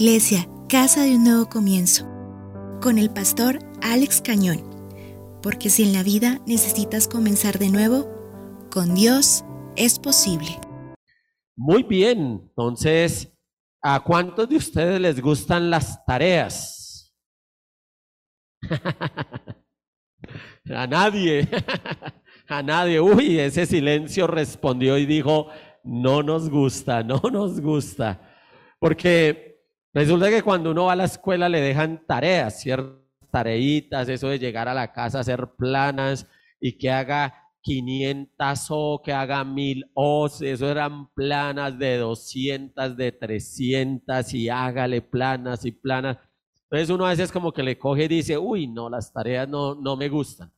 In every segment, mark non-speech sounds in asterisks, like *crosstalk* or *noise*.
Iglesia, Casa de un Nuevo Comienzo, con el pastor Alex Cañón, porque si en la vida necesitas comenzar de nuevo, con Dios es posible. Muy bien, entonces, ¿a cuántos de ustedes les gustan las tareas? *laughs* a nadie, *laughs* a nadie. Uy, ese silencio respondió y dijo, no nos gusta, no nos gusta. Porque resulta que cuando uno va a la escuela le dejan tareas, ciertas tareitas, eso de llegar a la casa hacer planas y que haga 500 O, que haga 1000 O, eso eran planas de 200, de 300 y hágale planas y planas. Entonces uno a veces como que le coge y dice, uy, no, las tareas no, no me gustan.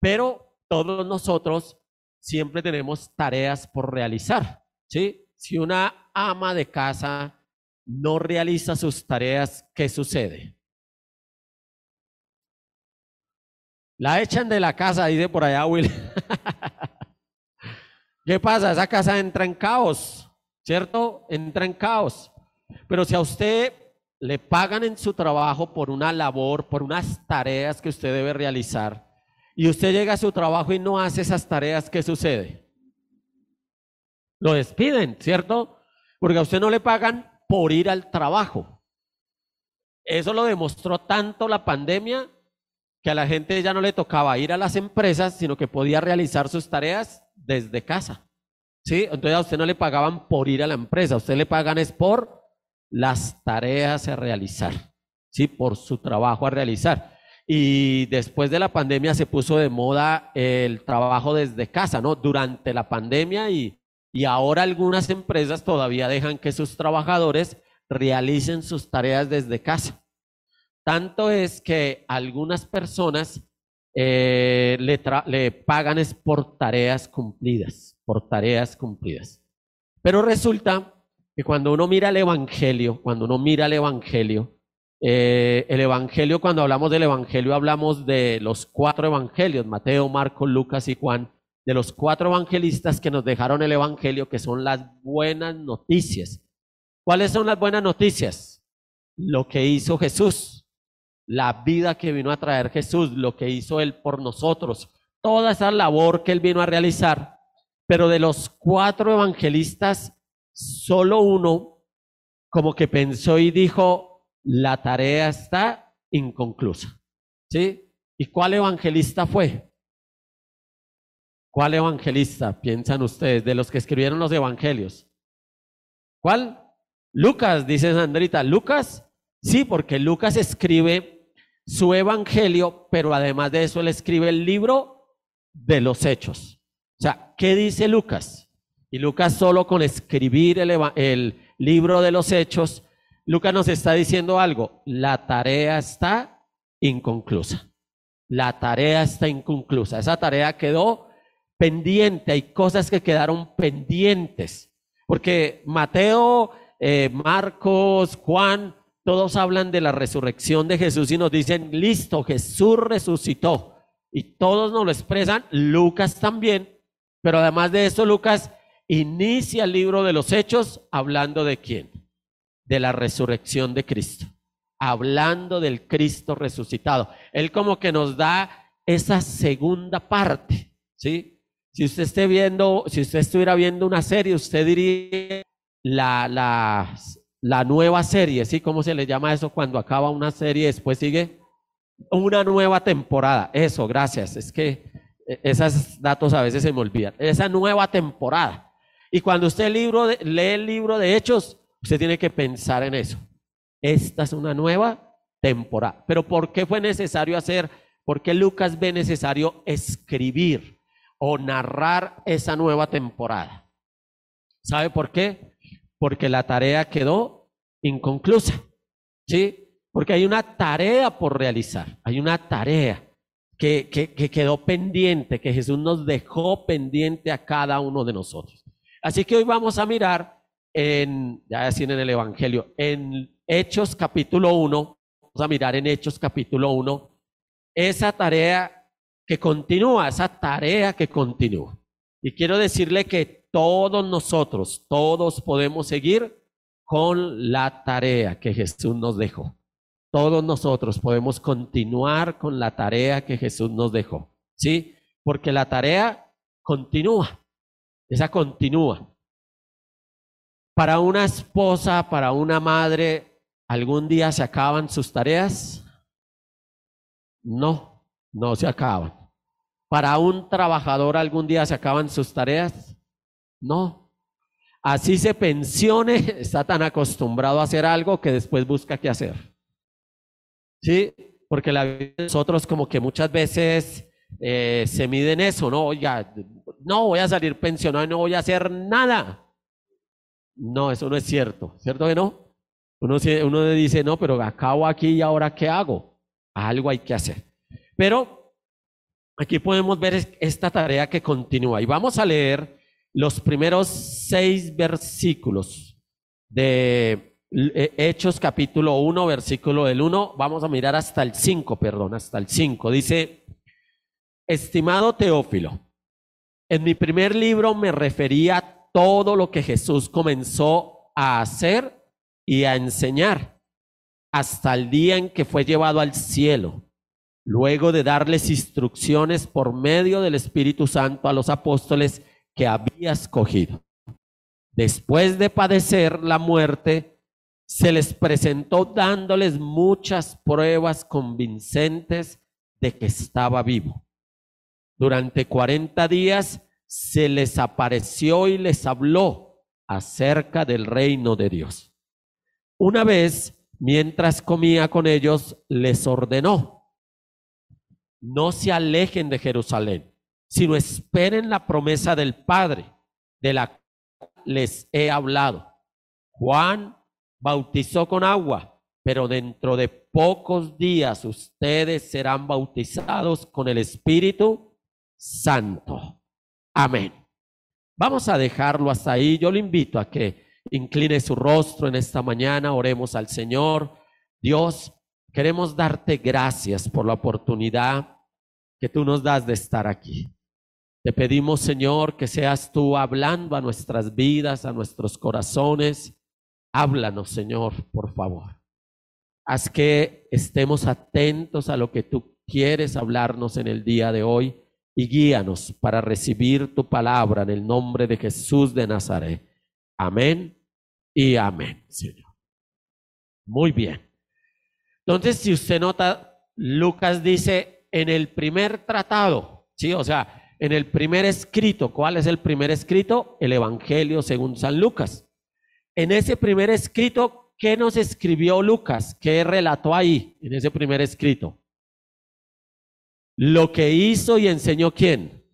Pero todos nosotros siempre tenemos tareas por realizar, ¿sí? Si una ama de casa no realiza sus tareas, ¿qué sucede? La echan de la casa, dice por allá Will. *laughs* ¿Qué pasa? Esa casa entra en caos, ¿cierto? Entra en caos. Pero si a usted le pagan en su trabajo por una labor, por unas tareas que usted debe realizar, y usted llega a su trabajo y no hace esas tareas, ¿qué sucede? Lo despiden, ¿cierto? Porque a usted no le pagan por ir al trabajo. Eso lo demostró tanto la pandemia que a la gente ya no le tocaba ir a las empresas, sino que podía realizar sus tareas desde casa. ¿Sí? Entonces a usted no le pagaban por ir a la empresa, a usted le pagan es por las tareas a realizar, ¿sí? Por su trabajo a realizar. Y después de la pandemia se puso de moda el trabajo desde casa, ¿no? Durante la pandemia y, y ahora algunas empresas todavía dejan que sus trabajadores realicen sus tareas desde casa. Tanto es que algunas personas eh, le, pagan es por tareas cumplidas, por tareas cumplidas. Pero resulta que cuando uno mira el Evangelio, cuando uno mira el Evangelio, eh, el Evangelio, cuando hablamos del Evangelio, hablamos de los cuatro Evangelios, Mateo, Marcos, Lucas y Juan de los cuatro evangelistas que nos dejaron el Evangelio, que son las buenas noticias. ¿Cuáles son las buenas noticias? Lo que hizo Jesús, la vida que vino a traer Jesús, lo que hizo Él por nosotros, toda esa labor que Él vino a realizar. Pero de los cuatro evangelistas, solo uno como que pensó y dijo, la tarea está inconclusa. ¿Sí? ¿Y cuál evangelista fue? ¿Cuál evangelista piensan ustedes de los que escribieron los evangelios? ¿Cuál? Lucas, dice Sandrita. ¿Lucas? Sí, porque Lucas escribe su evangelio, pero además de eso él escribe el libro de los hechos. O sea, ¿qué dice Lucas? Y Lucas solo con escribir el, el libro de los hechos, Lucas nos está diciendo algo. La tarea está inconclusa. La tarea está inconclusa. Esa tarea quedó pendiente, hay cosas que quedaron pendientes. Porque Mateo, eh, Marcos, Juan, todos hablan de la resurrección de Jesús y nos dicen, listo, Jesús resucitó. Y todos nos lo expresan, Lucas también. Pero además de eso, Lucas inicia el libro de los Hechos hablando de quién? De la resurrección de Cristo. Hablando del Cristo resucitado. Él como que nos da esa segunda parte, ¿sí? Si usted esté viendo, si usted estuviera viendo una serie, usted diría la, la, la nueva serie, ¿sí? ¿Cómo se le llama eso cuando acaba una serie después sigue? Una nueva temporada. Eso, gracias. Es que e, esos datos a veces se me olvidan. Esa nueva temporada. Y cuando usted libro lee el libro de Hechos, usted tiene que pensar en eso. Esta es una nueva temporada. Pero ¿por qué fue necesario hacer? ¿Por qué Lucas ve necesario escribir? O narrar esa nueva temporada. ¿Sabe por qué? Porque la tarea quedó inconclusa. ¿Sí? Porque hay una tarea por realizar, hay una tarea que, que, quedó pendiente, que Jesús nos dejó pendiente a cada uno de nosotros. Así que hoy vamos a mirar en, ya decir en el Evangelio, en Hechos capítulo 1, vamos a mirar en Hechos capítulo 1, esa tarea que continúa, esa tarea que continúa. Y quiero decirle que todos nosotros, todos podemos seguir con la tarea que Jesús nos dejó. Todos nosotros podemos continuar con la tarea que Jesús nos dejó, ¿sí? Porque la tarea continúa, esa continúa. Para una esposa, para una madre, ¿algún día se acaban sus tareas? No, no se acaban. Para un trabajador, ¿algún día se acaban sus tareas? No. Así se pensione, *laughs* está tan acostumbrado a hacer algo que después busca qué hacer. ¿Sí? Porque la vida de nosotros como que muchas veces eh, se mide en eso, ¿no? Ya, no voy a salir pensionado y no voy a hacer nada. No, eso no es cierto, ¿cierto que no? Uno, uno dice, no, pero acabo aquí y ahora ¿qué hago? Algo hay que hacer. Pero aquí podemos ver esta tarea que continúa. Y vamos a leer los primeros seis versículos de eh, Hechos capítulo 1, versículo del 1, vamos a mirar hasta el 5, perdón, hasta el 5. Dice, estimado Teófilo, en mi primer libro me refería todo lo que Jesús comenzó a hacer y a enseñar hasta el día en que fue llevado al cielo, luego de darles instrucciones por medio del Espíritu Santo a los apóstoles que había escogido. Después de padecer la muerte, se les presentó dándoles muchas pruebas convincentes de que estaba vivo. Durante cuarenta días se les apareció y les habló acerca del reino de Dios. Una vez, mientras comía con ellos, les ordenó, no se alejen de Jerusalén, sino esperen la promesa del Padre, de la cual les he hablado. Juan bautizó con agua, pero dentro de pocos días ustedes serán bautizados con el Espíritu Santo. Amén. Vamos a dejarlo hasta ahí. Yo le invito a que incline su rostro en esta mañana, oremos al Señor. Dios, queremos darte gracias por la oportunidad que tú nos das de estar aquí. Te pedimos, Señor, que seas tú hablando a nuestras vidas, a nuestros corazones Háblanos, Señor, por favor. Haz que estemos atentos a lo que tú quieres hablarnos en el día de hoy y guíanos para recibir tu palabra en el nombre de Jesús de Nazaret. Amén y amén, Señor. Muy bien. Entonces, si usted nota, Lucas dice en el primer tratado, ¿sí? O sea, en el primer escrito, ¿cuál es el primer escrito? El Evangelio según San Lucas. En ese primer escrito, ¿qué nos escribió Lucas? ¿Qué relató ahí en ese primer escrito? Lo que hizo y enseñó quién?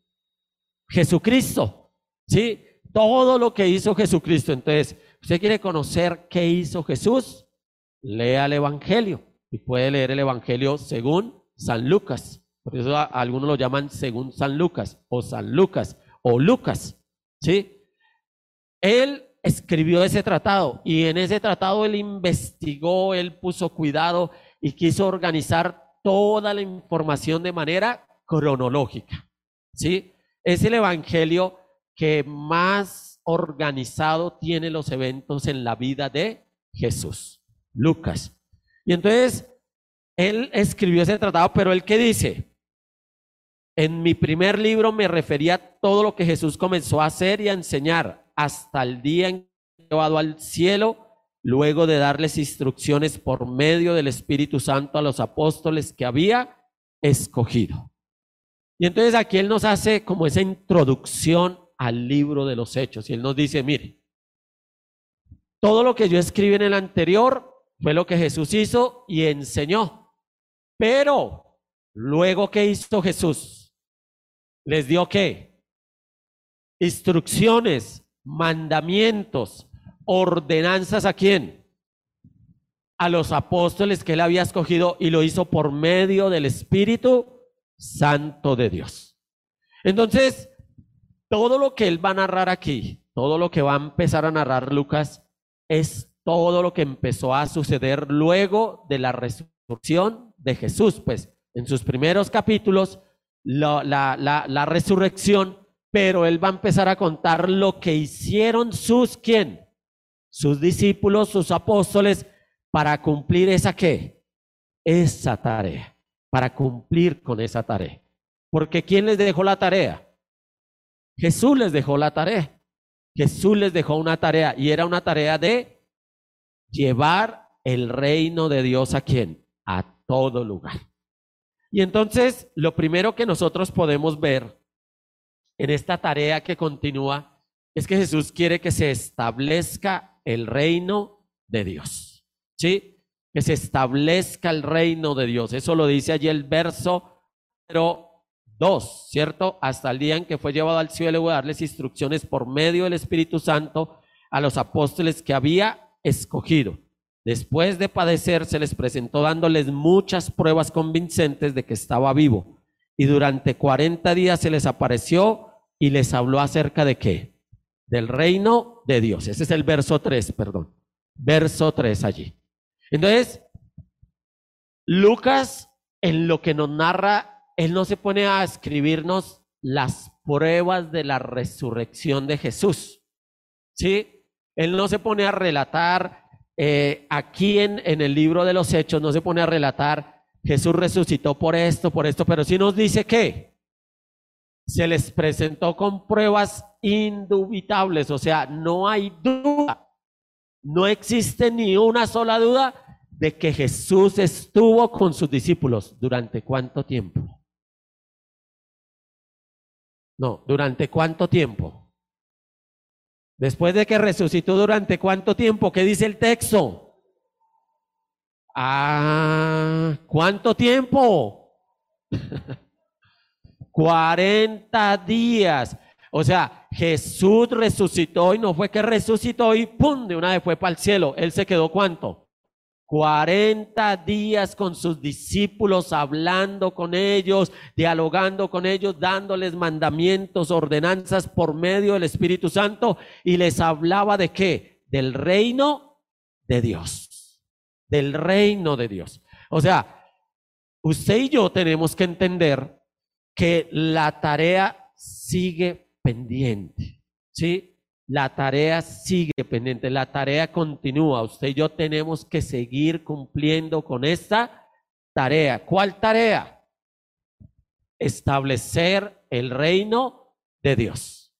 Jesucristo. ¿Sí? Todo lo que hizo Jesucristo. Entonces, ¿usted quiere conocer qué hizo Jesús? Lea el Evangelio. Y puede leer el Evangelio según San Lucas. Por eso algunos lo llaman según San Lucas o San Lucas o Lucas. ¿Sí? Él escribió ese tratado y en ese tratado él investigó, él puso cuidado y quiso organizar toda la información de manera cronológica. ¿Sí? Es el evangelio que más organizado tiene los eventos en la vida de Jesús, Lucas. Y entonces él escribió ese tratado, pero él qué dice? En mi primer libro me refería a todo lo que Jesús comenzó a hacer y a enseñar hasta el día en que llevado al cielo, luego de darles instrucciones por medio del Espíritu Santo a los apóstoles que había escogido. Y entonces aquí Él nos hace como esa introducción al libro de los hechos. Y Él nos dice, mire, todo lo que yo escribí en el anterior fue lo que Jesús hizo y enseñó. Pero luego, ¿qué hizo Jesús? Les dio qué? Instrucciones mandamientos, ordenanzas a quién? A los apóstoles que él había escogido y lo hizo por medio del Espíritu Santo de Dios. Entonces, todo lo que él va a narrar aquí, todo lo que va a empezar a narrar Lucas, es todo lo que empezó a suceder luego de la resurrección de Jesús. Pues en sus primeros capítulos, la, resurrección pero él va a empezar a contar lo que hicieron sus quién? sus discípulos, sus apóstoles, para cumplir esa qué? Esa tarea, para cumplir con esa tarea. Porque ¿quién les dejó la tarea? Jesús les dejó la tarea. Jesús les dejó una tarea y era una tarea de llevar el reino de Dios a quién? A todo lugar. Y entonces, lo primero que nosotros podemos ver en esta tarea que continúa es que Jesús quiere que se establezca el reino de Dios. ¿Sí? Que se establezca el reino de Dios. Eso lo dice allí el verso pero 2, ¿cierto? Hasta el día en que fue llevado al cielo y a darles instrucciones por medio del Espíritu Santo a los apóstoles que había escogido. Después de padecer, se les presentó dándoles muchas pruebas convincentes de que estaba vivo. Y durante 40 días se les apareció y les habló acerca de qué? Del reino de Dios. Ese es el verso 3, perdón. Verso 3 allí. Entonces, Lucas, en lo que nos narra, él no se pone a escribirnos las pruebas de la resurrección de Jesús. ¿Sí? Él no se pone a relatar, eh, aquí en, en el libro de los Hechos, no se pone a relatar, Jesús resucitó por esto, por esto, pero sí nos dice que se les presentó con pruebas indubitables, o sea, no hay duda, no existe ni una sola duda de que Jesús estuvo con sus discípulos. ¿Durante cuánto tiempo? No, ¿durante cuánto tiempo? Después de que resucitó, ¿durante cuánto tiempo? ¿Qué dice el texto? Ah, ¿cuánto tiempo? *laughs* 40 días. O sea, Jesús resucitó y no fue que resucitó y pum, de una vez fue para el cielo. Él se quedó cuánto? 40 días con sus discípulos, hablando con ellos, dialogando con ellos, dándoles mandamientos, ordenanzas por medio del Espíritu Santo y les hablaba de qué? Del reino de Dios. Del reino de Dios. O sea, usted y yo tenemos que entender que la tarea sigue pendiente, ¿sí? La tarea sigue pendiente, la tarea continúa. Usted y yo tenemos que seguir cumpliendo con esta tarea. ¿Cuál tarea? Establecer el reino de Dios.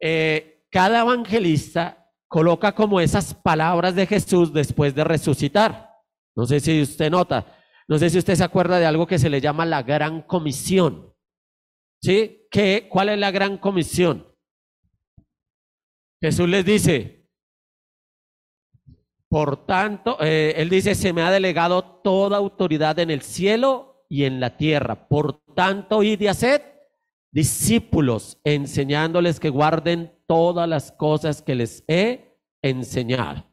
Eh, cada evangelista coloca como esas palabras de Jesús después de resucitar. No sé si usted nota, no sé si usted se acuerda de algo que se le llama la gran comisión. ¿Sí? ¿Qué, ¿Cuál es la gran comisión? Jesús les dice, por tanto, eh, él dice, se me ha delegado toda autoridad en el cielo y en la tierra. Por tanto, id y haced discípulos, enseñándoles que guarden todas las cosas que les he enseñado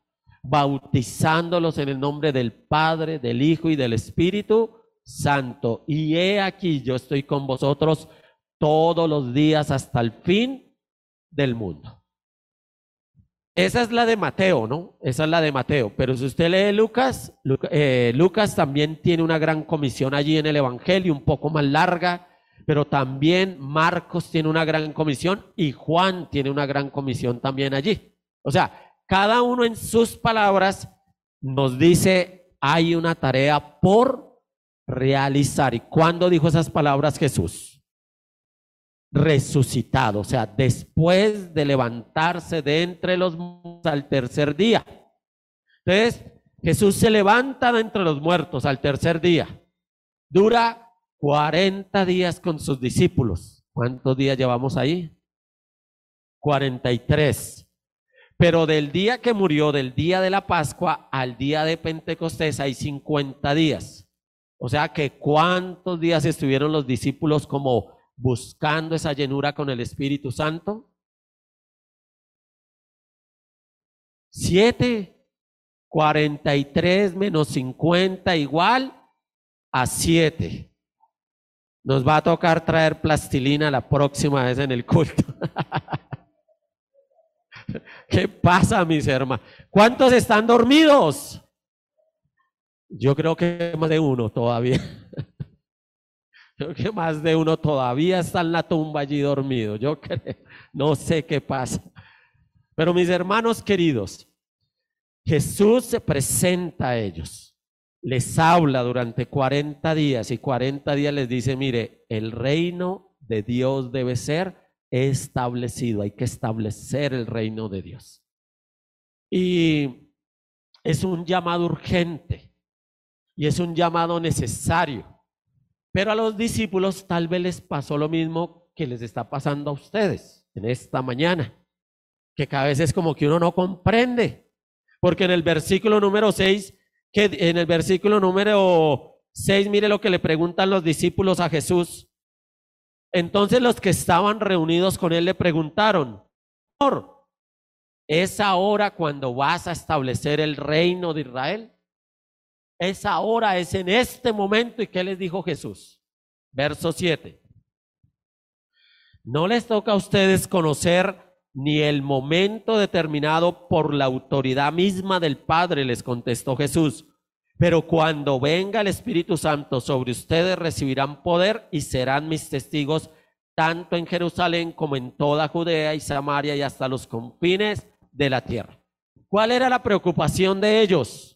bautizándolos en el nombre del Padre, del Hijo y del Espíritu Santo. Y he aquí, yo estoy con vosotros todos los días hasta el fin del mundo. Esa es la de Mateo, ¿no? Esa es la de Mateo. Pero si usted lee Lucas, eh, Lucas también tiene una gran comisión allí en el Evangelio, un poco más larga, pero también Marcos tiene una gran comisión y Juan tiene una gran comisión también allí. O sea, cada uno en sus palabras nos dice, hay una tarea por realizar. ¿Y cuándo dijo esas palabras Jesús? Resucitado, o sea, después de levantarse de entre los muertos al tercer día. Entonces, Jesús se levanta de entre los muertos al tercer día. Dura 40 días con sus discípulos. ¿Cuántos días llevamos ahí? 43. Pero del día que murió, del día de la Pascua al día de Pentecostés hay 50 días. O sea que cuántos días estuvieron los discípulos como buscando esa llenura con el Espíritu Santo? Siete. 43 menos 50 igual a 7. Nos va a tocar traer plastilina la próxima vez en el culto. *laughs* ¿Qué pasa, mis hermanos? ¿Cuántos están dormidos? Yo creo que más de uno todavía. Creo que más de uno todavía está en la tumba allí dormido. Yo creo, no sé qué pasa. Pero mis hermanos queridos, Jesús se presenta a ellos, les habla durante 40 días y 40 días les dice, mire, el reino de Dios debe ser establecido, hay que establecer el reino de Dios. Y es un llamado urgente y es un llamado necesario. Pero a los discípulos tal vez les pasó lo mismo que les está pasando a ustedes en esta mañana, que cada vez es como que uno no comprende, porque en el versículo número 6, que en el versículo número 6, mire lo que le preguntan los discípulos a Jesús. Entonces los que estaban reunidos con él le preguntaron, ¿es ahora cuando vas a establecer el reino de Israel? Es ahora, es en este momento. ¿Y qué les dijo Jesús? Verso 7. No les toca a ustedes conocer ni el momento determinado por la autoridad misma del Padre, les contestó Jesús. Pero cuando venga el Espíritu Santo sobre ustedes recibirán poder y serán mis testigos tanto en Jerusalén como en toda Judea y Samaria y hasta los confines de la tierra. ¿Cuál era la preocupación de ellos?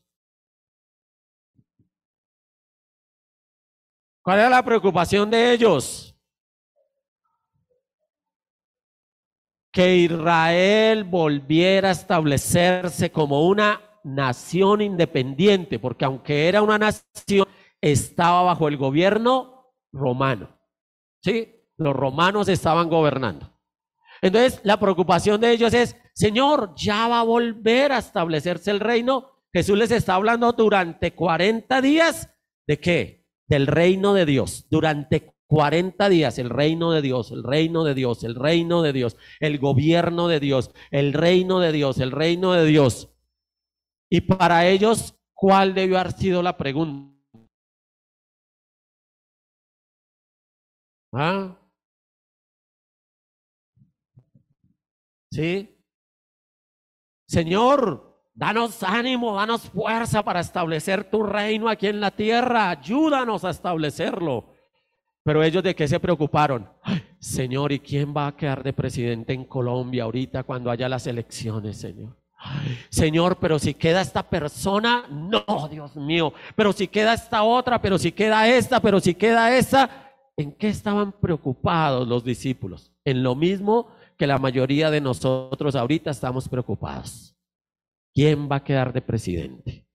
¿Cuál era la preocupación de ellos? Que Israel volviera a establecerse como una nación independiente, porque aunque era una nación, estaba bajo el gobierno romano. ¿Sí? Los romanos estaban gobernando. Entonces, la preocupación de ellos es, Señor, ya va a volver a establecerse el reino. Jesús les está hablando durante 40 días de qué? Del reino de Dios durante 40 días, el reino de Dios, el reino de Dios, el reino de Dios, el gobierno de Dios, el reino de Dios, el reino de Dios. Y para ellos, ¿cuál debió haber sido la pregunta? ¿Ah? ¿Sí? Señor, Danos ánimo, danos fuerza para establecer tu reino aquí en la tierra. Ayúdanos a establecerlo. Pero ellos de qué se preocuparon? señor, ¿y quién va a quedar de presidente en Colombia ahorita cuando haya las elecciones, Señor? señor, pero si queda esta persona, no, Dios mío. Pero si queda esta otra, pero si queda esta, pero si queda esa. ¿En qué estaban preocupados los discípulos? En lo mismo que la mayoría de nosotros ahorita estamos preocupados. ¿Quién va a quedar de presidente?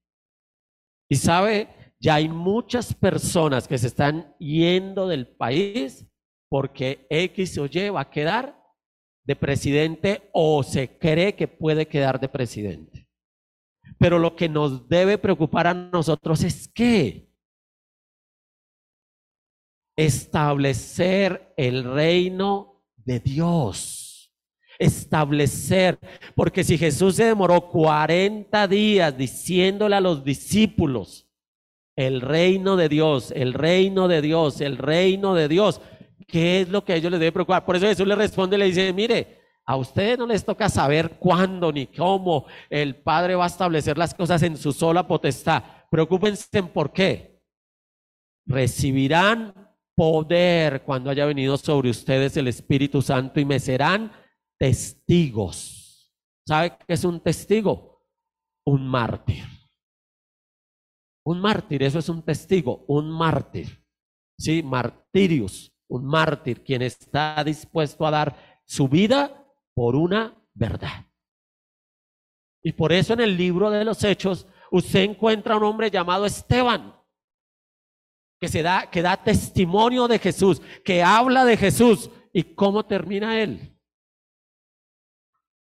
Y sabe, ya hay muchas personas que se están yendo del país porque X o Y va a quedar de presidente o se cree que puede quedar de presidente. Pero lo que nos debe preocupar a nosotros es que establecer el reino de Dios establecer, porque si Jesús se demoró 40 días diciéndole a los discípulos, el reino de Dios, el reino de Dios, el reino de Dios, ¿qué es lo que ellos les debe preocupar? Por eso Jesús le responde y le dice, mire, a ustedes no les toca saber cuándo ni cómo el Padre va a establecer las cosas en su sola potestad. Preocúpense en por qué. Recibirán poder cuando haya venido sobre ustedes el Espíritu Santo y me serán testigos. ¿Sabe qué es un testigo? Un mártir. Un mártir, eso es un testigo, un mártir. Sí, martirius, un mártir, quien está dispuesto a dar su vida por una verdad. Y por eso en el libro de los Hechos usted encuentra un hombre llamado Esteban, que se da que da testimonio de Jesús, que habla de Jesús y cómo termina él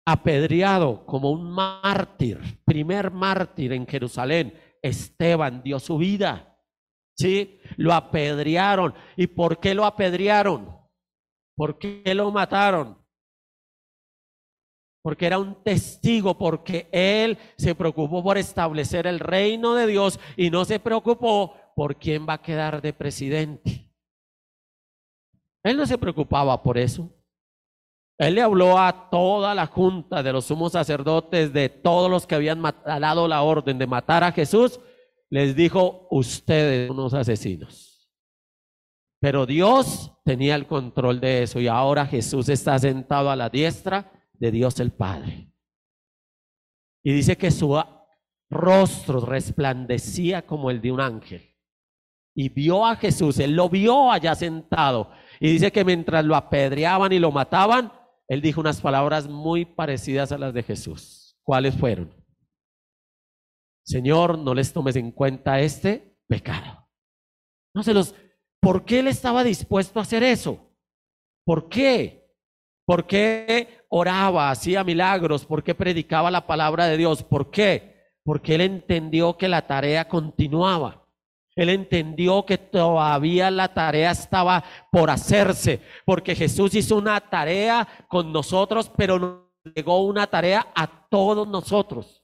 apedreado como un mártir, primer mártir en Jerusalén. Esteban dio su vida. ¿Sí? Lo apedrearon. ¿Y por qué lo apedrearon? ¿Por qué lo mataron? Porque era un testigo, porque él se preocupó por establecer el reino de Dios y no se preocupó por quién va a quedar de presidente. Él no se preocupaba por eso. Él le habló a toda la junta de los sumos sacerdotes, de todos los que habían dado la orden de matar a Jesús. Les dijo, ustedes son unos asesinos. Pero Dios tenía el control de eso y ahora Jesús está sentado a la diestra de Dios el Padre. Y dice que su rostro resplandecía como el de un ángel. Y vio a Jesús, él lo vio allá sentado. Y dice que mientras lo apedreaban y lo mataban, él dijo unas palabras muy parecidas a las de Jesús. ¿Cuáles fueron? Señor, no les tomes en cuenta este pecado. No se los. ¿Por qué él estaba dispuesto a hacer eso? ¿Por qué? ¿Por qué oraba, hacía milagros? ¿Por qué predicaba la palabra de Dios? ¿Por qué? Porque él entendió que la tarea continuaba. Él entendió que todavía la tarea estaba por hacerse, porque Jesús hizo una tarea con nosotros, pero nos llegó una tarea a todos nosotros.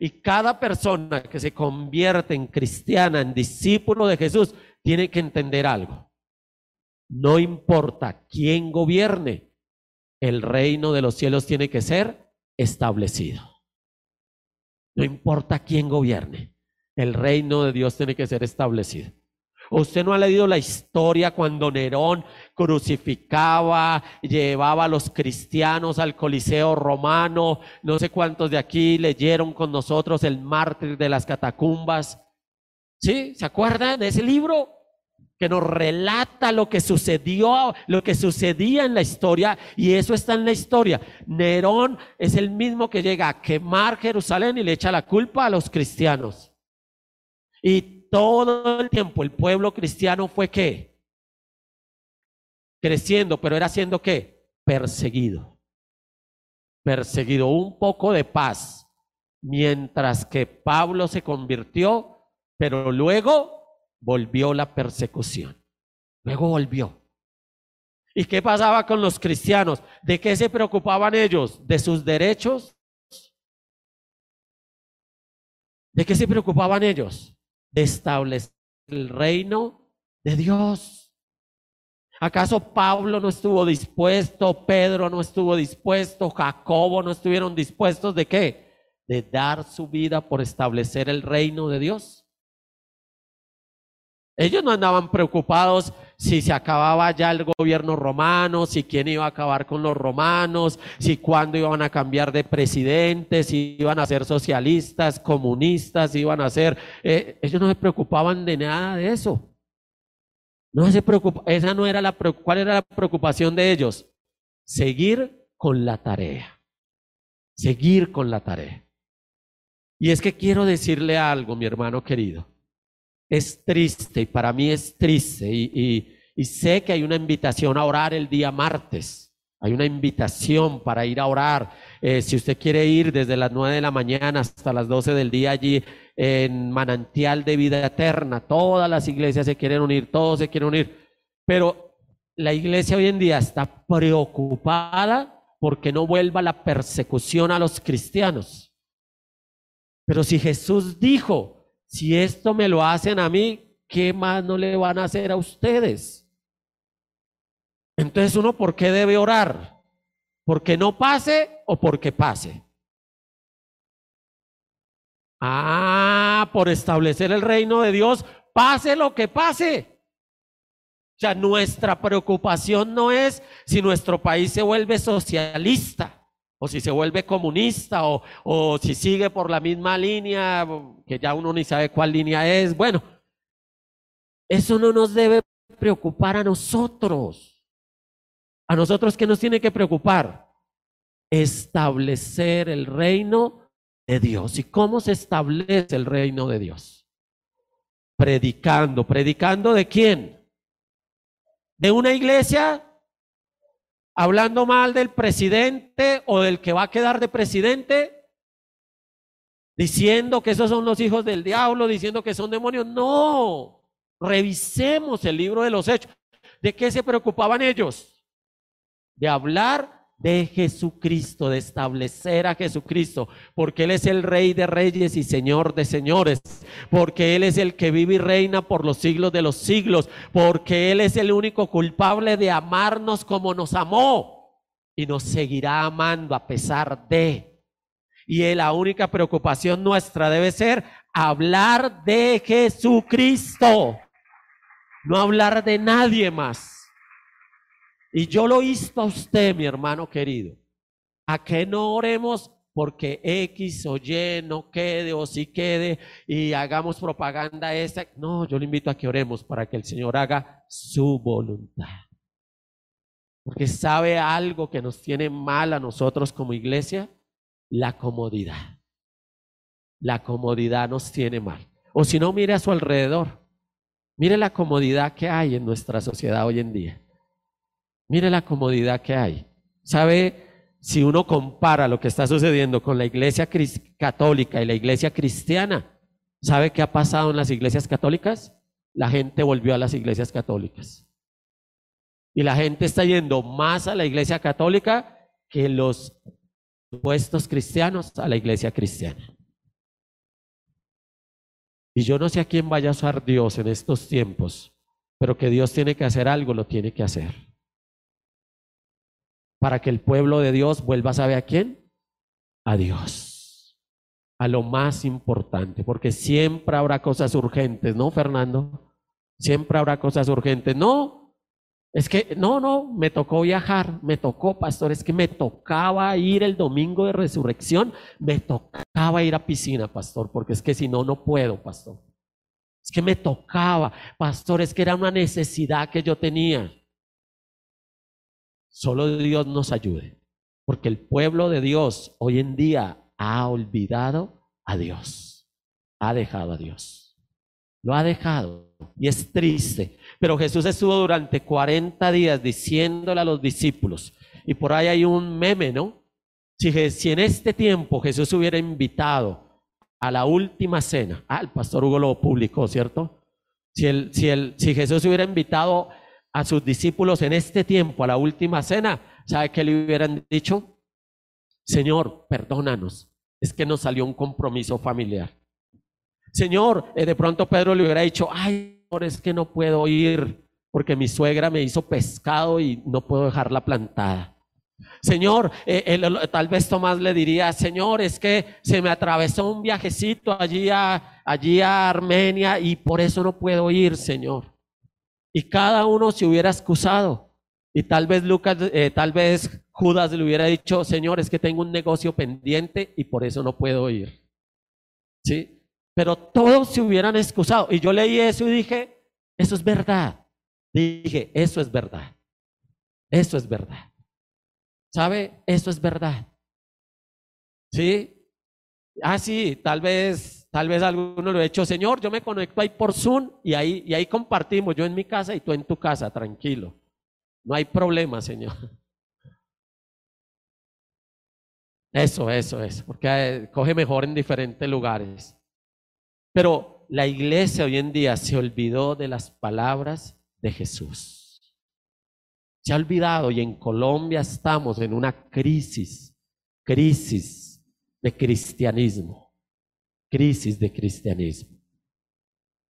Y cada persona que se convierte en cristiana, en discípulo de Jesús, tiene que entender algo. No importa quién gobierne, el reino de los cielos tiene que ser establecido. No importa quién gobierne el reino de Dios tiene que ser establecido. Usted no ha leído la historia cuando Nerón crucificaba, llevaba a los cristianos al Coliseo romano. No sé cuántos de aquí leyeron con nosotros el mártir de las catacumbas. ¿Sí? ¿Se acuerdan de ese libro? Que nos relata lo que sucedió, lo que sucedía en la historia, y eso está en la historia. Nerón es el mismo que llega a quemar Jerusalén y le echa la culpa a los cristianos. Y todo el tiempo el pueblo cristiano fue qué? Creciendo, pero era siendo qué? Perseguido. Perseguido. Un poco de paz. Mientras que Pablo se convirtió, pero luego volvió la persecución. Luego volvió. ¿Y qué pasaba con los cristianos? ¿De qué se preocupaban ellos? ¿De sus derechos? ¿De qué se preocupaban ellos? De establecer el reino de Dios. ¿Acaso Pablo no estuvo dispuesto, Pedro no estuvo dispuesto, Jacobo no estuvieron dispuestos de qué? De dar su vida por establecer el reino de Dios. Ellos no andaban preocupados si se acababa ya el gobierno romano, si quién iba a acabar con los romanos, si cuándo iban a cambiar de presidente, si iban a ser socialistas, comunistas, si iban a ser... Eh, ellos no se preocupaban de nada de eso. No se preocupa, esa no era la ¿cuál era la preocupación de ellos? Seguir con la tarea. Seguir con la tarea. Y es que quiero decirle algo, mi hermano querido es triste y para mí es triste y, sé que hay una invitación a orar el día martes. Hay una invitación para ir a orar. Eh, si usted quiere ir desde las nueve de la mañana hasta las doce del día allí en manantial de vida eterna, todas las iglesias se quieren unir, todos se quieren unir. Pero la iglesia hoy en día está preocupada porque no vuelva la persecución a los cristianos. Pero si Jesús dijo, si esto me lo hacen a mí, ¿qué más no le van a hacer a ustedes? Entonces uno, ¿por qué debe orar? ¿Porque no pase o porque pase? Ah, por establecer el reino de Dios, pase lo que pase. O sea, nuestra preocupación no es si nuestro país se vuelve socialista o si se vuelve comunista, o, o si sigue por la misma línea, que ya uno ni sabe cuál línea es. Bueno, eso no nos debe preocupar a nosotros. A nosotros, ¿qué nos tiene que preocupar? Establecer el reino de Dios. ¿Y cómo se establece el reino de Dios? Predicando. ¿Predicando de quién? ¿De una iglesia? Hablando mal del presidente o del que va a quedar de presidente, diciendo que esos son los hijos del diablo, diciendo que son demonios. No, revisemos el libro de los hechos. ¿De qué se preocupaban ellos? De hablar de Jesucristo, de establecer a Jesucristo, porque Él es el Rey de Reyes y Señor de Señores, porque Él es el que vive y reina por los siglos de los siglos, porque Él es el único culpable de amarnos como nos amó y nos seguirá amando a pesar de. Y la única preocupación nuestra debe ser hablar de Jesucristo, no hablar de nadie más. Y yo lo insto a usted, mi hermano querido, a que no oremos porque X o Y no quede o sí quede y hagamos propaganda esta. No, yo le invito a que oremos para que el Señor haga su voluntad. Porque sabe algo que nos tiene mal a nosotros como iglesia, la comodidad. La comodidad nos tiene mal. O si no, mire a su alrededor. Mire la comodidad que hay en nuestra sociedad hoy en día. Mire la comodidad que hay. ¿Sabe? Si uno compara lo que está sucediendo con la iglesia católica y la iglesia cristiana, ¿sabe qué ha pasado en las iglesias católicas? La gente volvió a las iglesias católicas. Y la gente está yendo más a la iglesia católica que los puestos cristianos a la iglesia cristiana. Y yo no sé a quién vaya a usar Dios en estos tiempos, pero que Dios tiene que hacer algo, lo tiene que hacer. Para que el pueblo de Dios vuelva a saber a quién? A Dios. A lo más importante, porque siempre habrá cosas urgentes, ¿no, Fernando? Siempre habrá cosas urgentes. No, es que, no, no, me tocó viajar, me tocó, pastor, es que me tocaba ir el domingo de resurrección, me tocaba ir a piscina, pastor, porque es que si no, no puedo, pastor. Es que me tocaba, pastor, es que era una necesidad que yo tenía. Solo Dios nos ayude, porque el pueblo de Dios hoy en día ha olvidado a Dios, ha dejado a Dios, lo ha dejado y es triste pero Jesús estuvo durante 40 días diciéndole a los discípulos, y por ahí hay un meme, ¿no? Si, si en este tiempo Jesús hubiera invitado a la última cena, ah, el pastor Hugo lo publicó, ¿cierto? Si, el, si, el, si Jesús hubiera invitado a sus discípulos en este tiempo a la última cena, ¿sabe qué le hubieran dicho? Señor, perdónanos, es que nos salió un compromiso familiar. Señor, eh, de pronto Pedro le hubiera dicho, ay, es que no puedo ir porque mi suegra me hizo pescado y no puedo dejarla plantada. Señor, eh, tal vez Tomás le diría, Señor, es que se me atravesó un viajecito allí a, allí a Armenia y por eso no puedo ir, Señor. Y cada uno se hubiera excusado. Y tal vez Lucas, eh, tal vez Judas le hubiera dicho, Señor, es que tengo un negocio pendiente y por eso no puedo ir. ¿Sí? Pero todos se hubieran excusado. Y yo leí eso y dije, eso es verdad. Dije, eso es verdad. Eso es verdad. ¿Sabe? Eso es verdad. ¿Sí? Ah, sí, tal vez, tal vez alguno lo ha hecho, Señor, yo me conecto ahí por Zoom y ahí, y ahí compartimos, yo en mi casa y tú en tu casa, tranquilo. No hay problema, Señor. Eso, eso, eso, porque eh, coge mejor en diferentes lugares. Pero la iglesia hoy en día se olvidó de las palabras de Jesús. Se ha olvidado y en Colombia estamos en una crisis, crisis de cristianismo, crisis de cristianismo.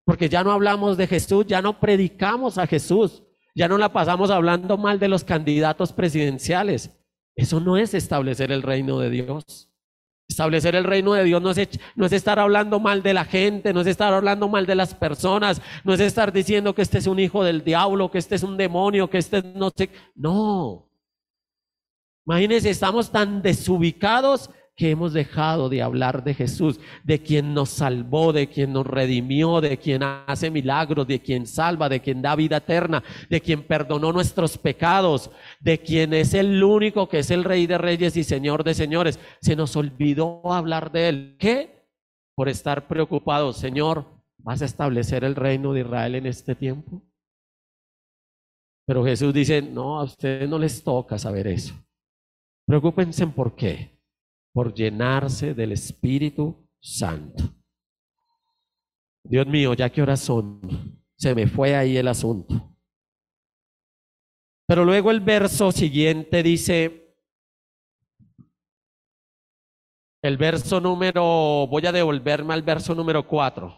Porque ya no hablamos de Jesús, ya no predicamos a Jesús, ya no la pasamos hablando mal de los candidatos presidenciales. Eso no es establecer el reino de Dios. Establecer el reino de Dios no es, no es estar hablando mal de la gente, no es estar hablando mal de las personas, no es estar diciendo que este es un hijo del diablo, que este es un demonio, que este no sé. No. Imagínense, estamos tan desubicados que hemos dejado de hablar de Jesús, de quien nos salvó, de quien nos redimió, de quien hace milagros, de quien salva, de quien da vida eterna, de quien perdonó nuestros pecados, de quien es el único que es el Rey de Reyes y Señor de Señores. Se nos olvidó hablar de Él. ¿Qué? Por estar preocupados, Señor, ¿vas a establecer el reino de Israel en este tiempo? Pero Jesús dice, no, a ustedes no les toca saber eso. Preocúpense por qué por llenarse del Espíritu Santo. Dios mío, ya qué horas son. Se me fue ahí el asunto. Pero luego el verso siguiente dice, el verso número, voy a devolverme al verso número cuatro.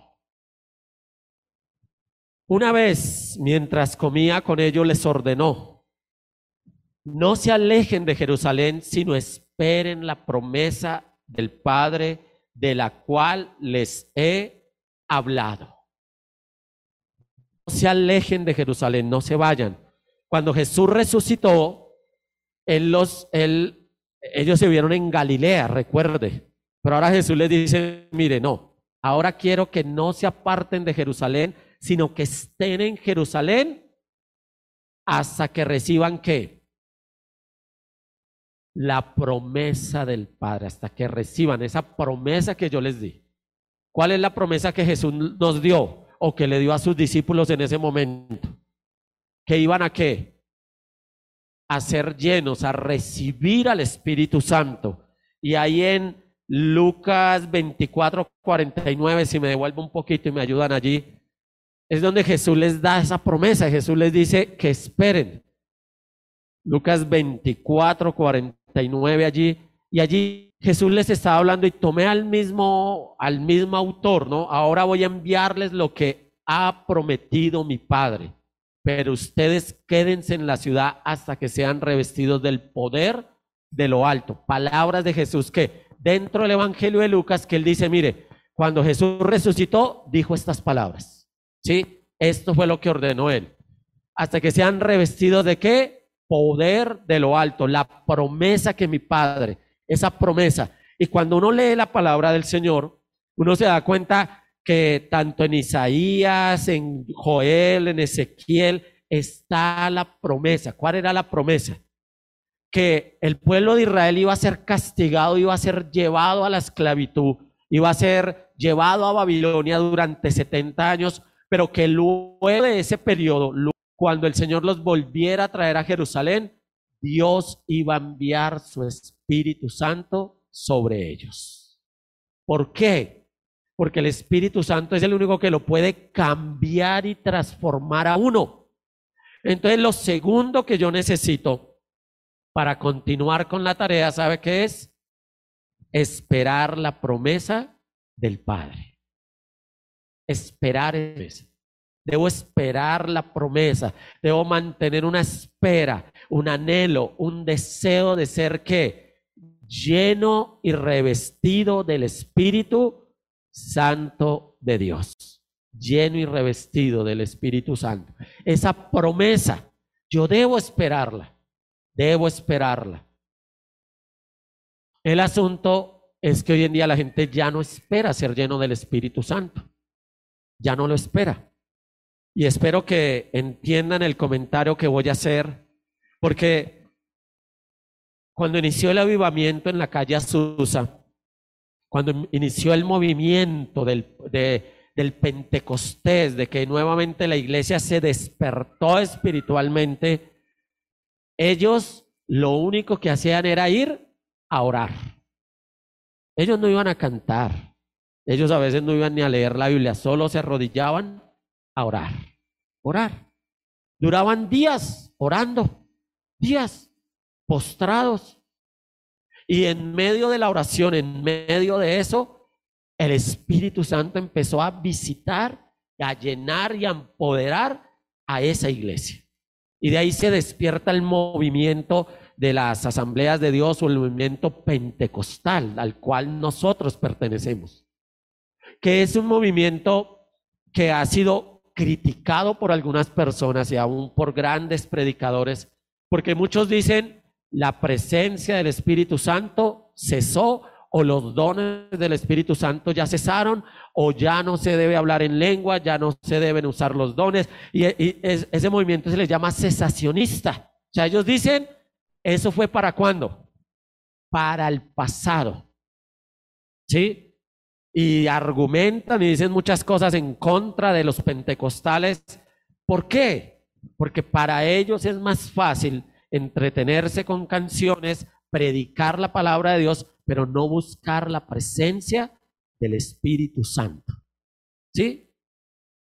Una vez, mientras comía con ellos, les ordenó, no se alejen de Jerusalén, sino es esperen la promesa del Padre de la cual les he hablado. No se alejen de Jerusalén, no se vayan. Cuando Jesús resucitó, los, ellos se vieron en Galilea, recuerde. Pero ahora Jesús les dice, mire, no, ahora quiero que no se aparten de Jerusalén, sino que estén en Jerusalén hasta que reciban qué? La promesa del Padre, hasta que reciban esa promesa que yo les di. ¿Cuál es la promesa que Jesús nos dio o que le dio a sus discípulos en ese momento? Que iban a qué? A ser llenos, a recibir al Espíritu Santo. Y ahí en Lucas 24, 49, si me devuelvo un poquito y me ayudan allí, es donde Jesús les da esa promesa. Jesús les dice que esperen. Lucas 24, 49 allí. Y allí Jesús les estaba hablando y tomé al mismo, al mismo autor, ¿no? Ahora voy a enviarles lo que ha prometido mi Padre. Pero ustedes quédense en la ciudad hasta que sean revestidos del poder de lo alto. Palabras de Jesús que dentro del Evangelio de Lucas, que él dice, mire, cuando Jesús resucitó, dijo estas palabras. ¿Sí? Esto fue lo que ordenó él. Hasta que sean revestidos de qué? Poder de lo alto, la promesa que mi Padre, esa promesa. Y cuando uno lee la palabra del Señor, uno se da cuenta que tanto en Isaías, en Joel, en Ezequiel, está la promesa. ¿Cuál era la promesa? Que el pueblo de Israel iba a ser castigado, iba a ser llevado a la esclavitud, iba a ser llevado a Babilonia durante 70 años pero que luego de ese periodo, cuando el Señor los volviera a traer a Jerusalén, Dios iba a enviar su Espíritu Santo sobre ellos. ¿Por qué? Porque el Espíritu Santo es el único que lo puede cambiar y transformar a uno. Entonces, lo segundo que yo necesito para continuar con la tarea, ¿sabe qué es? Esperar la promesa del Padre esperar eso. Debo esperar la promesa. Debo mantener una espera, un anhelo, un deseo de ser que lleno y revestido del Espíritu Santo de Dios. Lleno y revestido del Espíritu Santo. Esa promesa, yo debo esperarla. Debo esperarla. El asunto es que hoy en día la gente ya no espera ser lleno del Espíritu Santo ya no lo espera. Y espero que entiendan el comentario que voy a hacer, porque cuando inició el avivamiento en la calle Azusa, cuando inició el movimiento del, Pentecostés, de que nuevamente la iglesia se despertó espiritualmente, ellos lo único que hacían era ir a orar. Ellos no iban a cantar, ellos a veces no iban ni a leer la Biblia, solo se arrodillaban a orar. Orar. Duraban días orando, días postrados. Y en medio de la oración, en medio de eso, el Espíritu Santo empezó a visitar, a llenar y a empoderar a esa iglesia. Y de ahí se despierta el movimiento de las asambleas de Dios o el movimiento pentecostal al cual nosotros pertenecemos que es un movimiento que ha sido criticado por algunas personas y aún por grandes predicadores, porque muchos dicen la presencia del Espíritu Santo cesó o los dones del Espíritu Santo ya cesaron o ya no se debe hablar en lengua, ya no se deben usar los dones y, ese movimiento se le llama cesacionista. O sea, ellos dicen, eso fue para cuándo? Para el pasado. ¿Sí? Y argumentan y dicen muchas cosas en contra de los pentecostales. ¿Por qué? Porque para ellos es más fácil entretenerse con canciones, predicar la palabra de Dios, pero no buscar la presencia del Espíritu Santo. ¿Sí?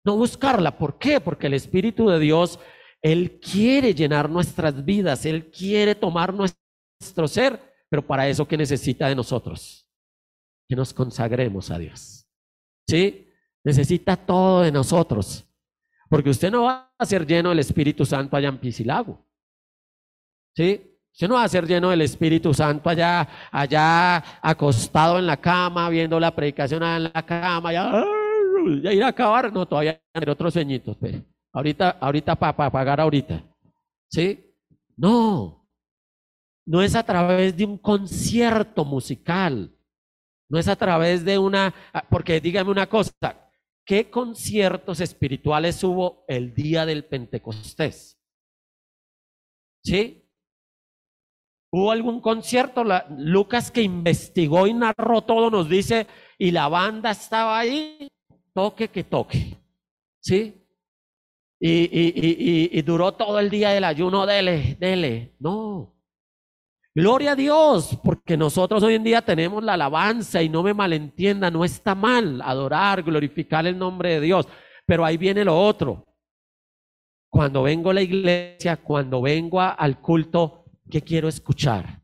No buscarla. ¿Por qué? Porque el Espíritu de Dios, Él quiere llenar nuestras vidas, Él quiere tomar nuestro ser, pero para eso, ¿qué necesita de nosotros? Que nos consagremos a Dios. ¿Sí? Necesita todo de nosotros. Porque usted no va a ser lleno del Espíritu Santo allá en Pisilago. ¿Sí? Usted no va a ser lleno del Espíritu Santo allá, allá acostado en la cama, viendo la predicación en la cama, ya, ya ir a acabar. No, todavía hay otros sueñitos. Pero ahorita, ahorita para pagar ahorita. ¿Sí? No. no es a través de un concierto musical, no es a través de una, ah, porque dígame una cosa, ¿qué conciertos espirituales hubo el día del Pentecostés? ¿Sí? ¿Hubo algún concierto? Lucas que investigó y narró todo nos dice, y la banda estaba ahí, toque que toque. ¿Sí? Y, y, y, duró todo el día del ayuno, dele, dele. No. Gloria a Dios, porque nosotros hoy en día tenemos la alabanza y no me malentienda, no está mal adorar, glorificar el nombre de Dios, pero ahí viene lo otro. Cuando vengo a la iglesia, cuando vengo al culto, ¿qué quiero escuchar?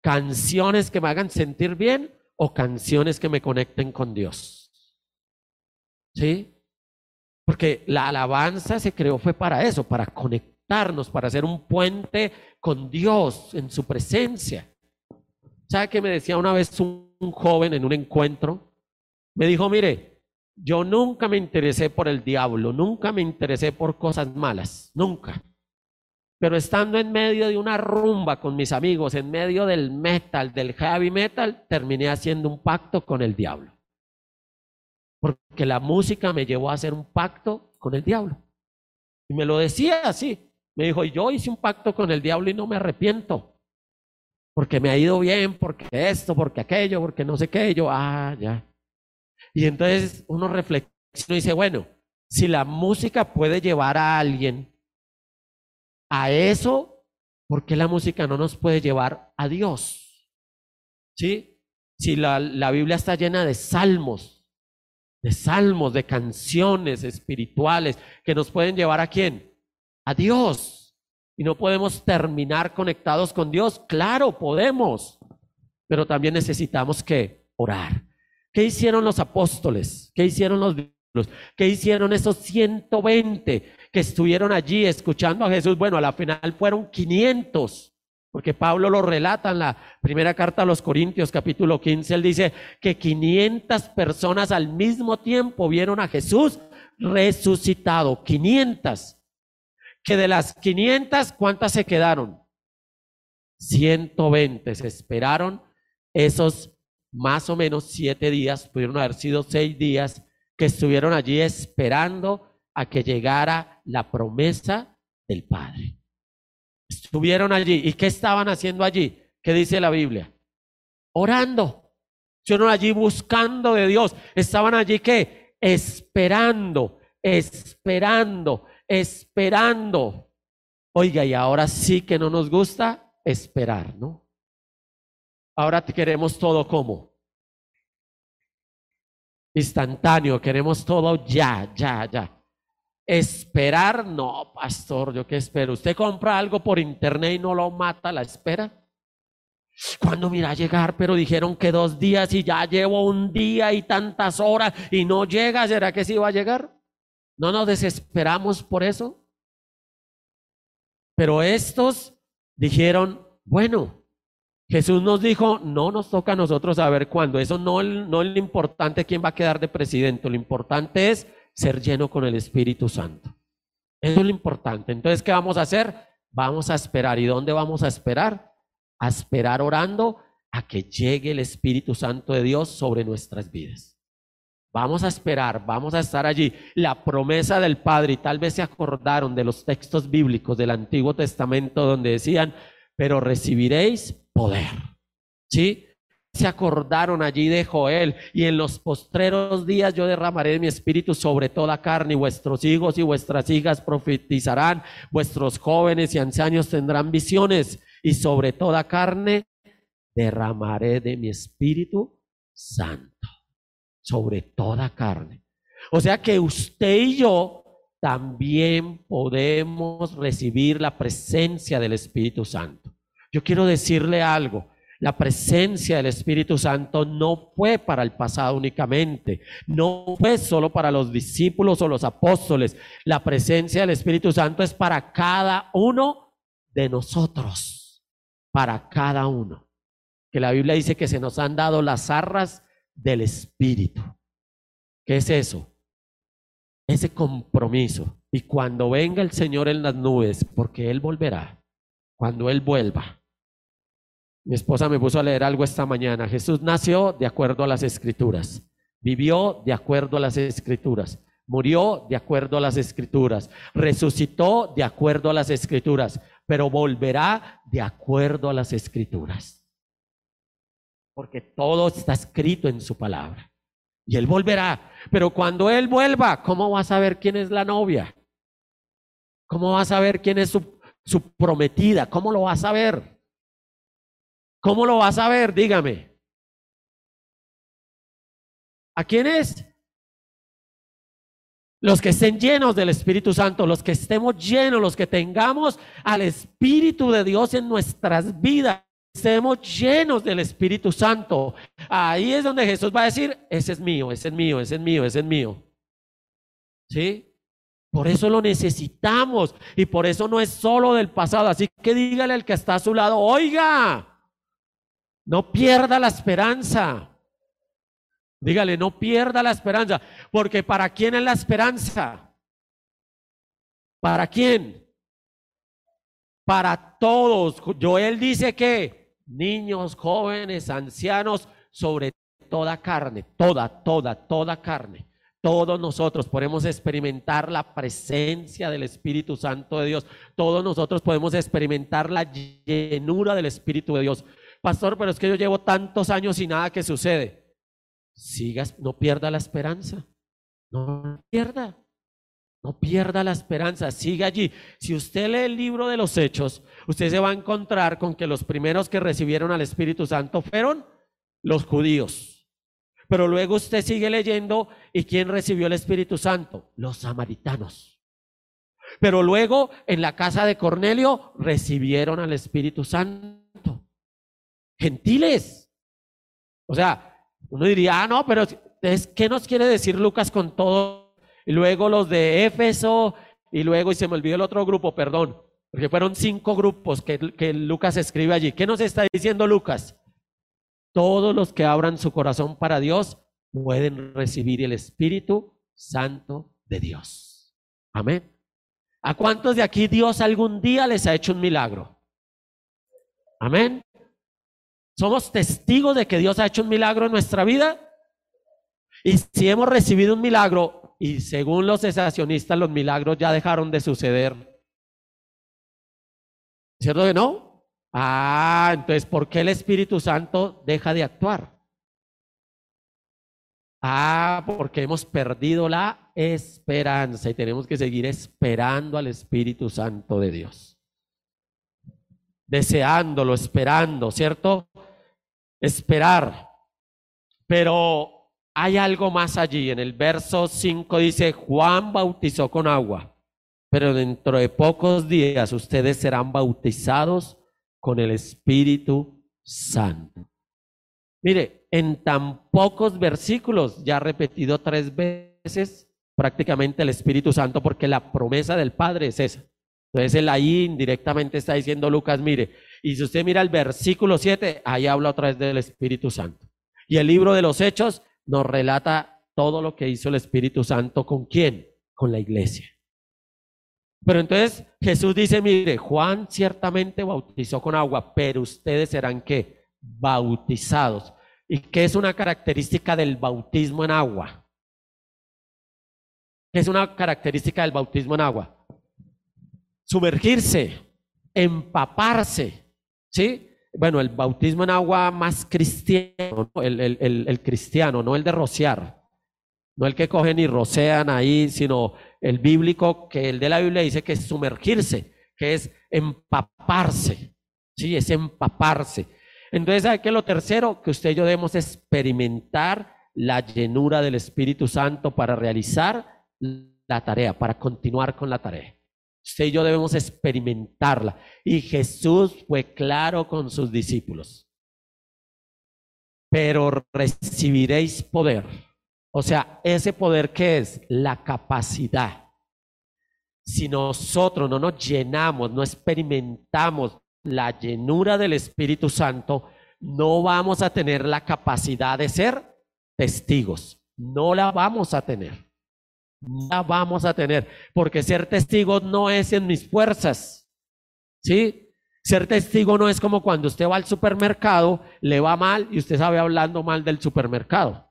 ¿Canciones que me hagan sentir bien o canciones que me conecten con Dios? ¿Sí? Porque la alabanza se creó fue para eso, para conectarnos, para hacer un puente con Dios en su presencia. ¿Sabe qué me decía una vez un, un joven en un encuentro? Me dijo, mire, yo nunca me interesé por el diablo, nunca me interesé por cosas malas, nunca. Pero estando en medio de una rumba con mis amigos, en medio del metal, del heavy metal, terminé haciendo un pacto con el diablo. Porque la música me llevó a hacer un pacto con el diablo. Y me lo decía así. Me dijo, yo hice un pacto con el diablo y no me arrepiento. Porque me ha ido bien, porque esto, porque aquello, porque no sé qué. yo, ah, ya. Y entonces uno reflexiona y dice, bueno, si la música puede llevar a alguien a eso, ¿por qué la música no nos puede llevar a Dios? ¿Sí? Si la, la Biblia está llena de salmos, de salmos, de canciones espirituales que nos pueden llevar a quién? A Dios. Y no podemos terminar conectados con Dios. Claro, podemos, pero también necesitamos que orar. ¿Qué hicieron los apóstoles? ¿Qué hicieron los? ¿Qué hicieron esos 120 que estuvieron allí escuchando a Jesús? Bueno, a la final fueron 500, porque Pablo lo relata en la primera carta a los Corintios, capítulo 15. Él dice que 500 personas al mismo tiempo vieron a Jesús resucitado. 500. Que de las 500, ¿cuántas se quedaron? 120. Se esperaron esos más o menos siete días, pudieron haber sido seis días, que estuvieron allí esperando a que llegara la promesa del Padre. Estuvieron allí. ¿Y qué estaban haciendo allí? ¿Qué dice la Biblia? Orando. Estuvieron allí buscando de Dios. Estaban allí ¿qué? esperando, esperando, esperando. Oiga, y ahora sí que no nos gusta esperar, ¿no? Ahora queremos todo como instantáneo, queremos todo ya, ya, ya. Esperar, no, pastor, yo qué espero. Usted compra algo por internet y no lo mata, la espera. Cuando mira llegar, pero dijeron que dos días y ya llevo un día y tantas horas y no llega, ¿será que sí va a llegar? No nos desesperamos por eso. Pero estos dijeron, bueno, Jesús nos dijo, no nos toca a nosotros saber cuándo. Eso no, es lo importante quién va a quedar de presidente. Lo importante es ser lleno con el Espíritu Santo. Eso es lo importante. Entonces, ¿qué vamos a hacer? Vamos a esperar. ¿Y dónde vamos a esperar? A esperar orando a que llegue el Espíritu Santo de Dios sobre nuestras vidas. Vamos a esperar, vamos a estar allí. La promesa del Padre, y tal vez se acordaron de los textos bíblicos del Antiguo Testamento donde decían, pero recibiréis poder. ¿Sí? Se acordaron allí de Joel y en los postreros días yo derramaré mi espíritu sobre toda carne y vuestros hijos y vuestras hijas profetizarán, vuestros jóvenes y ancianos tendrán visiones y sobre toda carne derramaré de mi espíritu santo, sobre toda carne. O sea que usted y yo también podemos recibir la presencia del Espíritu Santo. Yo quiero decirle algo. La presencia del Espíritu Santo no fue para el pasado únicamente, no fue solo para los discípulos o los apóstoles. La presencia del Espíritu Santo es para cada uno de nosotros, para cada uno. Que la Biblia dice que se nos han dado las arras del Espíritu. ¿Qué es eso? Ese compromiso. Y cuando venga el Señor en las nubes, porque Él volverá, cuando Él vuelva. Mi esposa me puso a leer algo esta mañana. Jesús nació de acuerdo a las escrituras, vivió de acuerdo a las escrituras, murió de acuerdo a las escrituras, resucitó de acuerdo a las escrituras, pero volverá de acuerdo a las escrituras. Porque todo está escrito en su palabra. Y Él volverá. Pero cuando Él vuelva, ¿cómo va a saber quién es la novia? ¿Cómo va a saber quién es su, prometida? ¿Cómo lo va a saber? ¿Cómo lo va a saber? Dígame. ¿A quién es? Los que estén llenos del Espíritu Santo, los que estemos llenos, los que tengamos al Espíritu de Dios en nuestras vidas, estemos llenos del Espíritu Santo. Ahí es donde Jesús va a decir, ese es mío, ese es mío, ese es mío, ese es mío. ¿Sí? Por eso lo necesitamos y por eso no es solo del pasado. Así que dígale al que está a su lado, oiga, no pierda la esperanza. Dígale, no pierda la esperanza, porque ¿para quién es la esperanza? ¿Para quién? Para todos. Joel dice que niños, jóvenes, ancianos, sobre toda carne, toda, toda, toda carne. Todos nosotros podemos experimentar la presencia del Espíritu Santo de Dios. Todos nosotros podemos experimentar la llenura del Espíritu de Dios. Pastor, pero es que yo llevo tantos años y nada que sucede sigas, no pierda la esperanza. No pierda. No pierda la esperanza, siga allí. Si usted lee el libro de los Hechos, usted se va a encontrar con que los primeros que recibieron al Espíritu Santo fueron los judíos. Pero luego usted sigue leyendo y ¿quién recibió el Espíritu Santo? Los samaritanos. Pero luego en la casa de Cornelio recibieron al Espíritu Santo. Gentiles. O sea, uno diría, ah, no, pero ¿qué nos quiere decir Lucas con todo? Y luego los de Éfeso, y luego, y se me olvidó el otro grupo, perdón, porque fueron cinco grupos que, que Lucas escribe allí. ¿Qué nos está diciendo Lucas? Todos los que abran su corazón para Dios pueden recibir el Espíritu Santo de Dios. Amén. ¿A cuántos de aquí Dios algún día les ha hecho un milagro? Amén. ¿Somos testigos de que Dios ha hecho un milagro en nuestra vida? Y si hemos recibido un milagro, y según los cesacionistas, los milagros ya dejaron de suceder. ¿Cierto que no? Ah, entonces, ¿por qué el Espíritu Santo deja de actuar? Ah, porque hemos perdido la esperanza y tenemos que seguir esperando al Espíritu Santo de Dios. Deseándolo, esperando, ¿cierto? esperar. Pero hay algo más allí. En el verso 5 dice, Juan bautizó con agua, pero dentro de pocos días ustedes serán bautizados con el Espíritu Santo. Mire, en tan pocos versículos, ya repetido tres veces prácticamente el Espíritu Santo, porque la promesa del Padre es esa. Entonces él ahí indirectamente está diciendo Lucas, mire, y si usted mira el versículo 7, ahí habla otra vez del Espíritu Santo. Y el libro de los Hechos nos relata todo lo que hizo el Espíritu Santo con quién? Con la iglesia. Pero entonces Jesús dice, mire, Juan ciertamente bautizó con agua, pero ustedes serán qué? Bautizados. ¿Y qué es una característica del bautismo en agua? ¿Qué es una característica del bautismo en agua? Sumergirse, empaparse, ¿Sí? Bueno, el bautismo en agua más cristiano, el, el, cristiano, no el de rociar, no el que cogen y rocean ahí, sino el bíblico, que el de la Biblia dice que es sumergirse, que es empaparse, ¿sí? Es empaparse. Entonces, ¿sabe qué? Lo tercero que usted y yo debemos experimentar la llenura del Espíritu Santo para realizar la tarea, para continuar con la tarea. Usted y yo debemos experimentarla. Y Jesús fue claro con sus discípulos. Pero recibiréis poder. O sea, ese poder que es la capacidad. Si nosotros no nos llenamos, no experimentamos la llenura del Espíritu Santo, no vamos a tener la capacidad de ser testigos. No la vamos a tener la vamos a tener, porque ser testigos no es en mis fuerzas, ¿sí? Ser testigo no es como cuando usted va al supermercado, le va mal y usted sabe hablando mal del supermercado.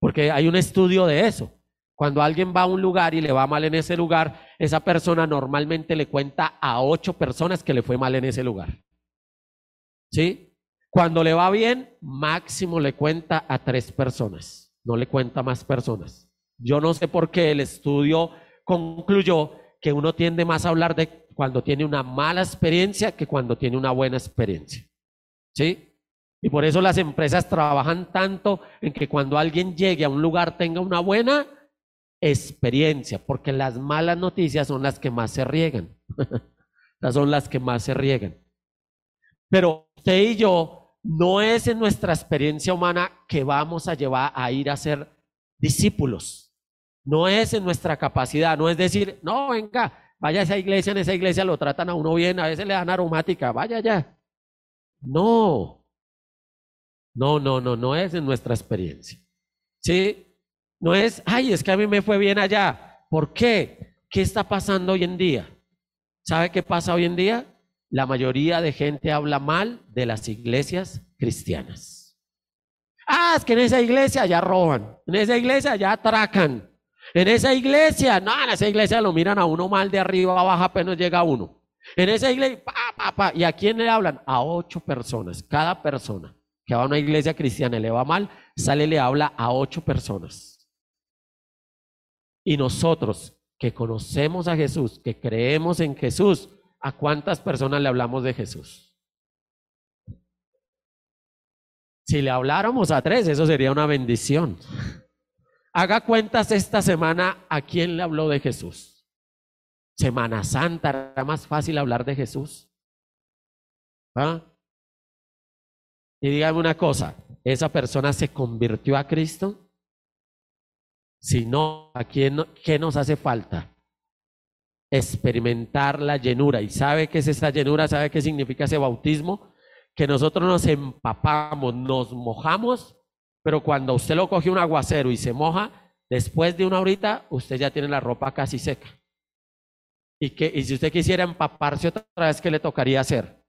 Porque hay un estudio de eso. Cuando alguien va a un lugar y le va mal en ese lugar, esa persona normalmente le cuenta a ocho personas que le fue mal en ese lugar. ¿Sí? Cuando le va bien, máximo le cuenta a tres personas, no le cuenta más personas. Yo no sé por qué el estudio concluyó que uno tiende más a hablar de cuando tiene una mala experiencia que cuando tiene una buena experiencia. ¿Sí? Y por eso las empresas trabajan tanto en que cuando alguien llegue a un lugar tenga una buena experiencia, porque las malas noticias son las que más se riegan. *laughs* Las son las que más se riegan. Pero usted y yo no es en nuestra experiencia humana que vamos a llevar a ir a ser discípulos. No es en nuestra capacidad, no es decir, no, venga, vaya a esa iglesia, en esa iglesia lo tratan a uno bien, a veces le dan aromática, vaya allá. No, no, no, no, no es en nuestra experiencia. ¿Sí? No es, ay, es que a mí me fue bien allá. ¿Por qué? ¿Qué está pasando hoy en día? ¿Sabe qué pasa hoy en día? La mayoría de gente habla mal de las iglesias cristianas. Ah, es que en esa iglesia ya roban, en esa iglesia ya atracan, en esa iglesia, no, en esa iglesia lo miran a uno mal de arriba abajo apenas llega uno. En esa iglesia, pa, pa, pa. ¿Y a quién le hablan? A ocho personas, cada persona que va a una iglesia cristiana y le va mal, sale y le habla a ocho personas. Y nosotros que conocemos a Jesús, que creemos en Jesús, ¿a cuántas personas le hablamos de Jesús? Si le habláramos a tres, eso sería una bendición. Haga cuentas esta semana a quién le habló de Jesús. Semana Santa, era más fácil hablar de Jesús. ¿Ah? Y dígame una cosa, ¿esa persona se convirtió a Cristo? Si no, ¿a quién, qué nos hace falta? Experimentar la llenura. ¿Y sabe qué es esa llenura? ¿Sabe qué significa ese bautismo? Que nosotros nos empapamos, nos mojamos, pero cuando usted lo coge un aguacero y se moja, después de una horita, usted ya tiene la ropa casi seca. Y, que, y si usted quisiera empaparse otra vez, ¿qué le tocaría hacer?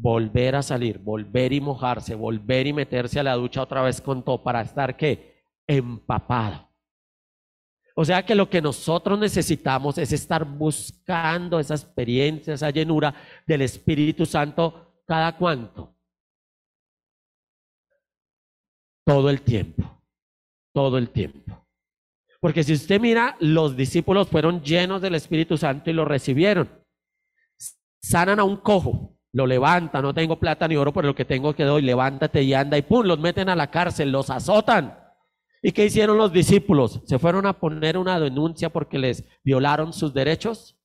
volver a salir, volver y mojarse, volver y meterse a la ducha otra vez con todo para estar que empapado. O sea que lo que nosotros necesitamos es estar buscando esa experiencia, esa llenura del Espíritu Santo cada cuánto. Todo el tiempo, todo el tiempo. Porque si usted mira, los discípulos fueron llenos del Espíritu Santo y lo recibieron. Sanan a un cojo, lo levanta, no tengo plata ni oro, pero lo que tengo que doy, levántate y anda y pum, los meten a la cárcel, los azotan. ¿Y qué hicieron los discípulos? ¿Se fueron a poner una denuncia porque les violaron sus derechos?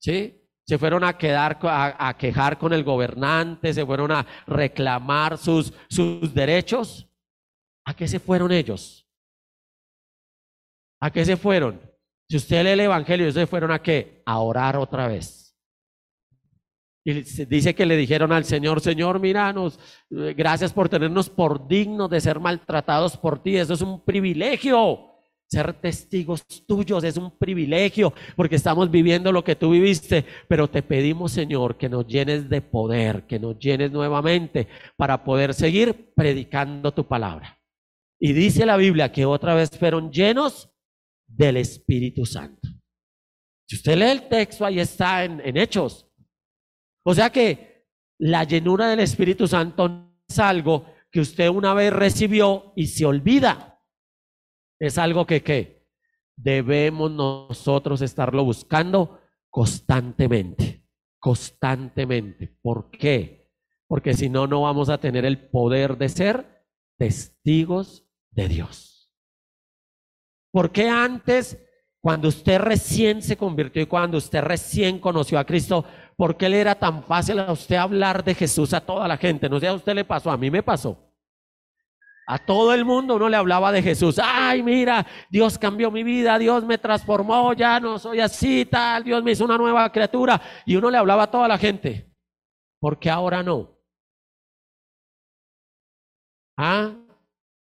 ¿Sí? Se fueron a quedar a, quejar con el gobernante, se fueron a reclamar sus, sus derechos. ¿A qué se fueron ellos? ¿A qué se fueron? Si usted lee el Evangelio, se fueron a qué? A orar otra vez. Y dice que le dijeron al Señor, Señor, míranos, eh, gracias por tenernos por dignos de ser maltratados por ti. Eso es un privilegio. Ser testigos tuyos es un privilegio porque estamos viviendo lo que tú viviste, pero te pedimos, Señor, que nos llenes de poder, que nos llenes nuevamente para poder seguir predicando tu palabra. Y dice la Biblia que otra vez fueron llenos del Espíritu Santo. Si usted lee el texto, ahí está en, en Hechos, o sea que la llenura del Espíritu Santo es algo que usted una vez recibió y se olvida. Es algo que debemos nosotros estarlo buscando constantemente, constantemente. ¿Por qué? Porque si no, no vamos a tener el poder de ser testigos de Dios. ¿Por qué antes, cuando usted recién se convirtió y cuando usted recién conoció a Cristo, ¿por qué le era tan fácil a usted hablar de Jesús a toda la gente? No sé a usted le pasó, a mí me pasó. A todo el mundo uno le hablaba de Jesús. Ay, mira, Dios cambió mi vida, Dios me transformó, ya no soy así, tal, Dios me hizo una nueva criatura. Y uno le hablaba a toda la gente. ¿Por qué ahora no? ¿Ah?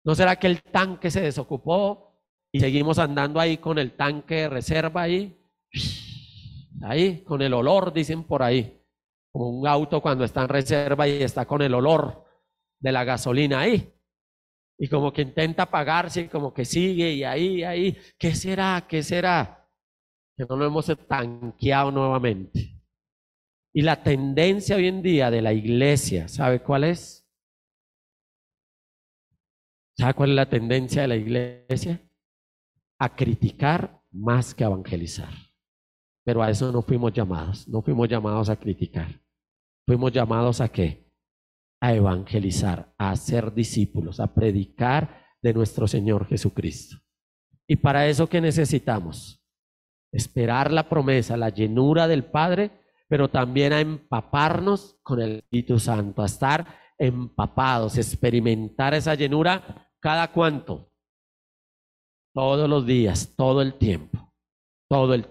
¿No será que el tanque se desocupó y seguimos andando ahí con el tanque de reserva ahí? ahí, con el olor, dicen por ahí, como un auto cuando está en reserva y está con el olor de la gasolina ahí. Y como que intenta apagarse y como que sigue y ahí, ahí, ¿qué será? ¿Qué será? Que no lo hemos tanqueado nuevamente. Y la tendencia hoy en día de la iglesia, ¿sabe cuál es? ¿Sabe cuál es la tendencia de la iglesia? A criticar más que a evangelizar. Pero a eso no fuimos llamados, no fuimos llamados a criticar. Fuimos llamados a qué? A evangelizar, a ser discípulos, a predicar de nuestro Señor Jesucristo. Y para eso ¿qué necesitamos? Esperar la promesa, la llenura del Padre, pero también a empaparnos con el Espíritu Santo, a estar empapados, experimentar esa llenura cada cuanto, todos los días, todo el tiempo, todo el tiempo.